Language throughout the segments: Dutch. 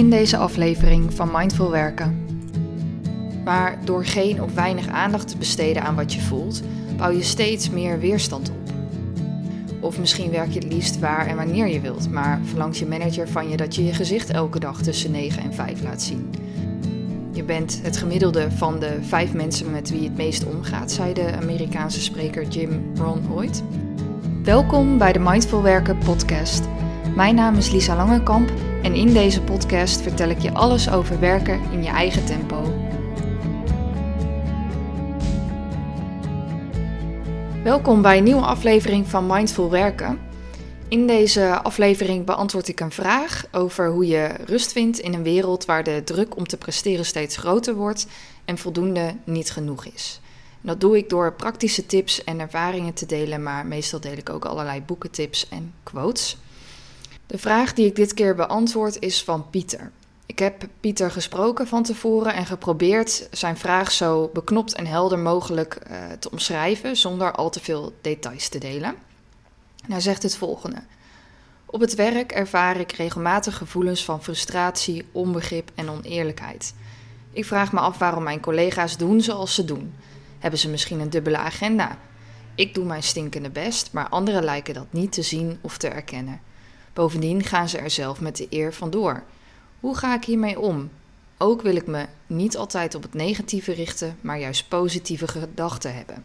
In deze aflevering van Mindful Werken. Maar door geen of weinig aandacht te besteden aan wat je voelt, bouw je steeds meer weerstand op. Of misschien werk je het liefst waar en wanneer je wilt, maar verlangt je manager van je dat je je gezicht elke dag tussen 9 en 5 laat zien. Je bent het gemiddelde van de vijf mensen met wie het meest omgaat, zei de Amerikaanse spreker Jim Rohn ooit. Welkom bij de Mindful Werken podcast. Mijn naam is Lisa Langekamp en in deze podcast vertel ik je alles over werken in je eigen tempo. Welkom bij een nieuwe aflevering van Mindful Werken. In deze aflevering beantwoord ik een vraag over hoe je rust vindt in een wereld waar de druk om te presteren steeds groter wordt en voldoende niet genoeg is. Dat doe ik door praktische tips en ervaringen te delen, maar meestal deel ik ook allerlei boekentips en quotes. De vraag die ik dit keer beantwoord is van Pieter. Ik heb Pieter gesproken van tevoren en geprobeerd zijn vraag zo beknopt en helder mogelijk uh, te omschrijven zonder al te veel details te delen. hij zegt het volgende. Op het werk ervaar ik regelmatig gevoelens van frustratie, onbegrip en oneerlijkheid. Ik vraag me af waarom mijn collega's doen zoals ze doen. Hebben ze misschien een dubbele agenda? Ik doe mijn stinkende best, maar anderen lijken dat niet te zien of te erkennen. Bovendien gaan ze er zelf met de eer vandoor. Hoe ga ik hiermee om? Ook wil ik me niet altijd op het negatieve richten, maar juist positieve gedachten hebben.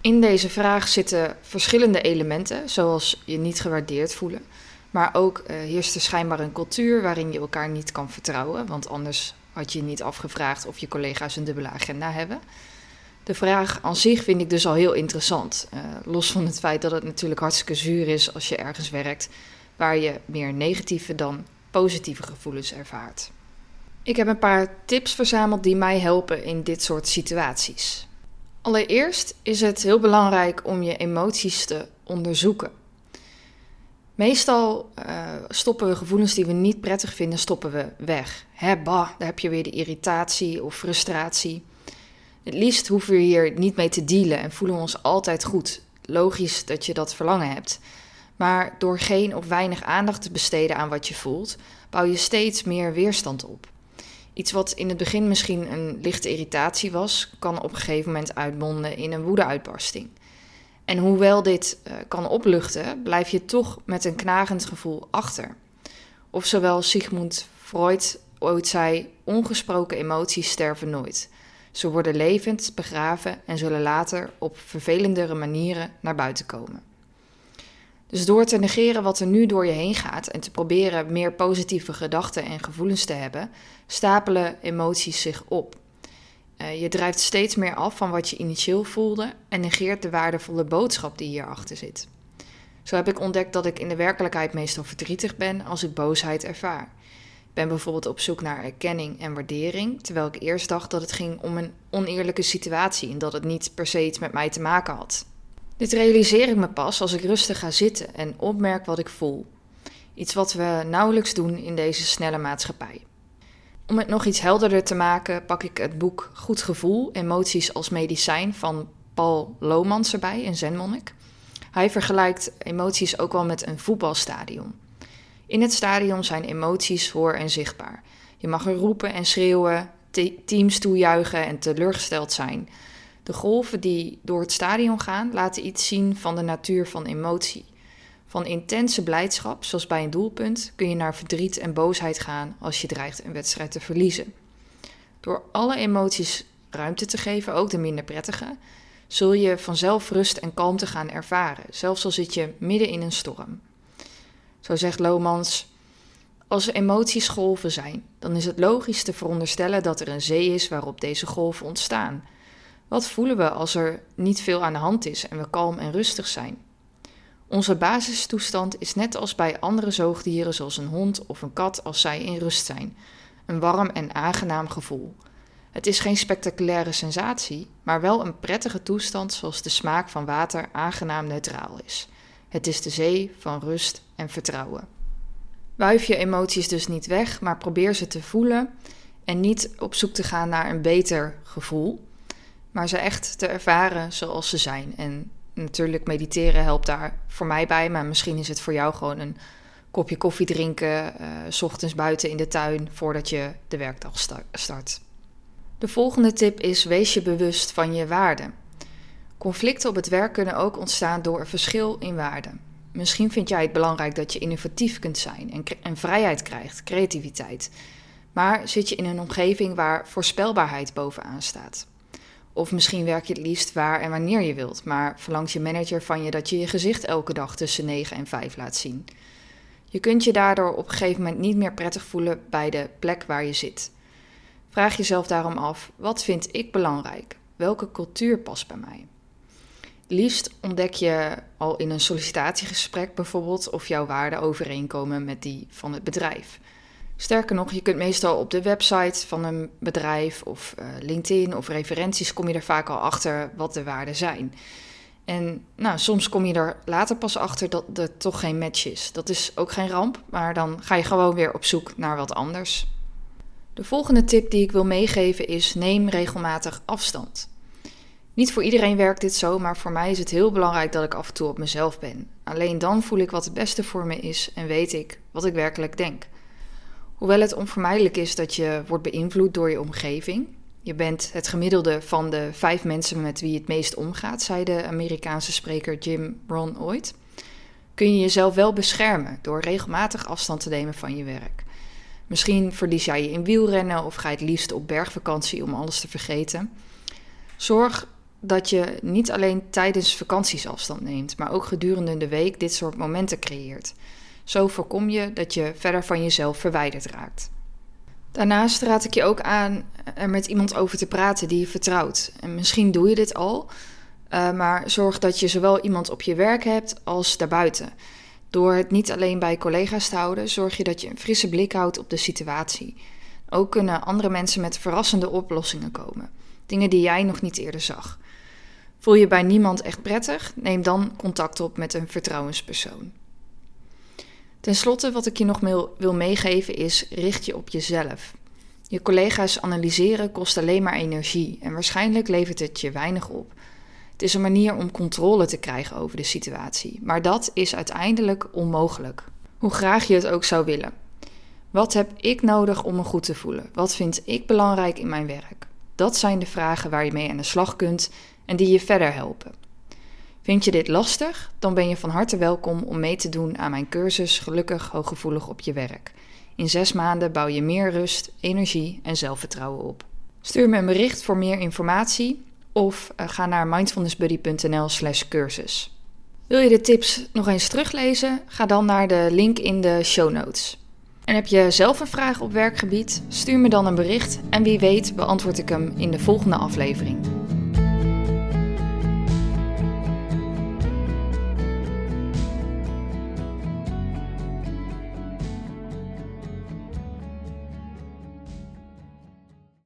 In deze vraag zitten verschillende elementen, zoals je niet gewaardeerd voelen, maar ook uh, heerst er schijnbaar een cultuur waarin je elkaar niet kan vertrouwen, want anders had je niet afgevraagd of je collega's een dubbele agenda hebben. De vraag aan zich vind ik dus al heel interessant. Uh, los van het feit dat het natuurlijk hartstikke zuur is als je ergens werkt waar je meer negatieve dan positieve gevoelens ervaart. Ik heb een paar tips verzameld die mij helpen in dit soort situaties. Allereerst is het heel belangrijk om je emoties te onderzoeken. Meestal uh, stoppen we gevoelens die we niet prettig vinden, stoppen we weg. Hè, bah, daar heb je weer de irritatie of frustratie. Het liefst hoeven we hier niet mee te dealen en voelen we ons altijd goed. Logisch dat je dat verlangen hebt. Maar door geen of weinig aandacht te besteden aan wat je voelt, bouw je steeds meer weerstand op. Iets wat in het begin misschien een lichte irritatie was, kan op een gegeven moment uitmonden in een woedeuitbarsting. En hoewel dit uh, kan opluchten, blijf je toch met een knagend gevoel achter. Of zowel Sigmund Freud ooit zei: ongesproken emoties sterven nooit. Ze worden levend begraven en zullen later op vervelendere manieren naar buiten komen. Dus door te negeren wat er nu door je heen gaat en te proberen meer positieve gedachten en gevoelens te hebben, stapelen emoties zich op. Uh, je drijft steeds meer af van wat je initieel voelde en negeert de waardevolle boodschap die hierachter zit. Zo heb ik ontdekt dat ik in de werkelijkheid meestal verdrietig ben als ik boosheid ervaar. Ik ben bijvoorbeeld op zoek naar erkenning en waardering, terwijl ik eerst dacht dat het ging om een oneerlijke situatie en dat het niet per se iets met mij te maken had. Dit realiseer ik me pas als ik rustig ga zitten en opmerk wat ik voel. Iets wat we nauwelijks doen in deze snelle maatschappij. Om het nog iets helderder te maken, pak ik het boek Goed Gevoel: Emoties als Medicijn van Paul Lomans erbij, een zenmonnik. Hij vergelijkt emoties ook wel met een voetbalstadion. In het stadion zijn emoties hoor en zichtbaar. Je mag er roepen en schreeuwen, teams toejuichen en teleurgesteld zijn. De golven die door het stadion gaan laten iets zien van de natuur van emotie. Van intense blijdschap, zoals bij een doelpunt, kun je naar verdriet en boosheid gaan als je dreigt een wedstrijd te verliezen. Door alle emoties ruimte te geven, ook de minder prettige, zul je vanzelf rust en kalmte gaan ervaren, zelfs al zit je midden in een storm. Zo zegt Lomans: Als emoties golven zijn, dan is het logisch te veronderstellen dat er een zee is waarop deze golven ontstaan. Wat voelen we als er niet veel aan de hand is en we kalm en rustig zijn? Onze basistoestand is net als bij andere zoogdieren zoals een hond of een kat als zij in rust zijn. Een warm en aangenaam gevoel. Het is geen spectaculaire sensatie, maar wel een prettige toestand zoals de smaak van water aangenaam neutraal is. Het is de zee van rust en vertrouwen. Wuif je emoties dus niet weg, maar probeer ze te voelen en niet op zoek te gaan naar een beter gevoel maar ze echt te ervaren zoals ze zijn. En natuurlijk mediteren helpt daar voor mij bij, maar misschien is het voor jou gewoon een kopje koffie drinken, uh, s ochtends buiten in de tuin voordat je de werkdag start. De volgende tip is: wees je bewust van je waarden. Conflicten op het werk kunnen ook ontstaan door een verschil in waarden. Misschien vind jij het belangrijk dat je innovatief kunt zijn en, en vrijheid krijgt, creativiteit. Maar zit je in een omgeving waar voorspelbaarheid bovenaan staat? Of misschien werk je het liefst waar en wanneer je wilt, maar verlangt je manager van je dat je je gezicht elke dag tussen 9 en 5 laat zien. Je kunt je daardoor op een gegeven moment niet meer prettig voelen bij de plek waar je zit. Vraag jezelf daarom af: wat vind ik belangrijk? Welke cultuur past bij mij? Liefst ontdek je al in een sollicitatiegesprek bijvoorbeeld of jouw waarden overeenkomen met die van het bedrijf. Sterker nog, je kunt meestal op de website van een bedrijf of uh, LinkedIn of referenties kom je er vaak al achter wat de waarden zijn. En nou, soms kom je er later pas achter dat er toch geen match is. Dat is ook geen ramp, maar dan ga je gewoon weer op zoek naar wat anders. De volgende tip die ik wil meegeven is: neem regelmatig afstand. Niet voor iedereen werkt dit zo, maar voor mij is het heel belangrijk dat ik af en toe op mezelf ben. Alleen dan voel ik wat het beste voor me is en weet ik wat ik werkelijk denk. Hoewel het onvermijdelijk is dat je wordt beïnvloed door je omgeving. Je bent het gemiddelde van de vijf mensen met wie je het meest omgaat, zei de Amerikaanse spreker Jim Ron ooit. Kun je jezelf wel beschermen door regelmatig afstand te nemen van je werk. Misschien verlies jij je in wielrennen of ga je het liefst op bergvakantie om alles te vergeten. Zorg dat je niet alleen tijdens vakanties afstand neemt, maar ook gedurende de week dit soort momenten creëert. Zo voorkom je dat je verder van jezelf verwijderd raakt. Daarnaast raad ik je ook aan er met iemand over te praten die je vertrouwt. En misschien doe je dit al, uh, maar zorg dat je zowel iemand op je werk hebt als daarbuiten. Door het niet alleen bij collega's te houden, zorg je dat je een frisse blik houdt op de situatie. Ook kunnen andere mensen met verrassende oplossingen komen. Dingen die jij nog niet eerder zag. Voel je bij niemand echt prettig? Neem dan contact op met een vertrouwenspersoon. Ten slotte, wat ik je nog wil meegeven is: richt je op jezelf. Je collega's analyseren kost alleen maar energie en waarschijnlijk levert het je weinig op. Het is een manier om controle te krijgen over de situatie, maar dat is uiteindelijk onmogelijk. Hoe graag je het ook zou willen. Wat heb ik nodig om me goed te voelen? Wat vind ik belangrijk in mijn werk? Dat zijn de vragen waar je mee aan de slag kunt en die je verder helpen. Vind je dit lastig? Dan ben je van harte welkom om mee te doen aan mijn cursus Gelukkig Hooggevoelig op je werk. In zes maanden bouw je meer rust, energie en zelfvertrouwen op. Stuur me een bericht voor meer informatie of uh, ga naar mindfulnessbuddy.nl/slash cursus. Wil je de tips nog eens teruglezen? Ga dan naar de link in de show notes. En heb je zelf een vraag op werkgebied? Stuur me dan een bericht en wie weet beantwoord ik hem in de volgende aflevering.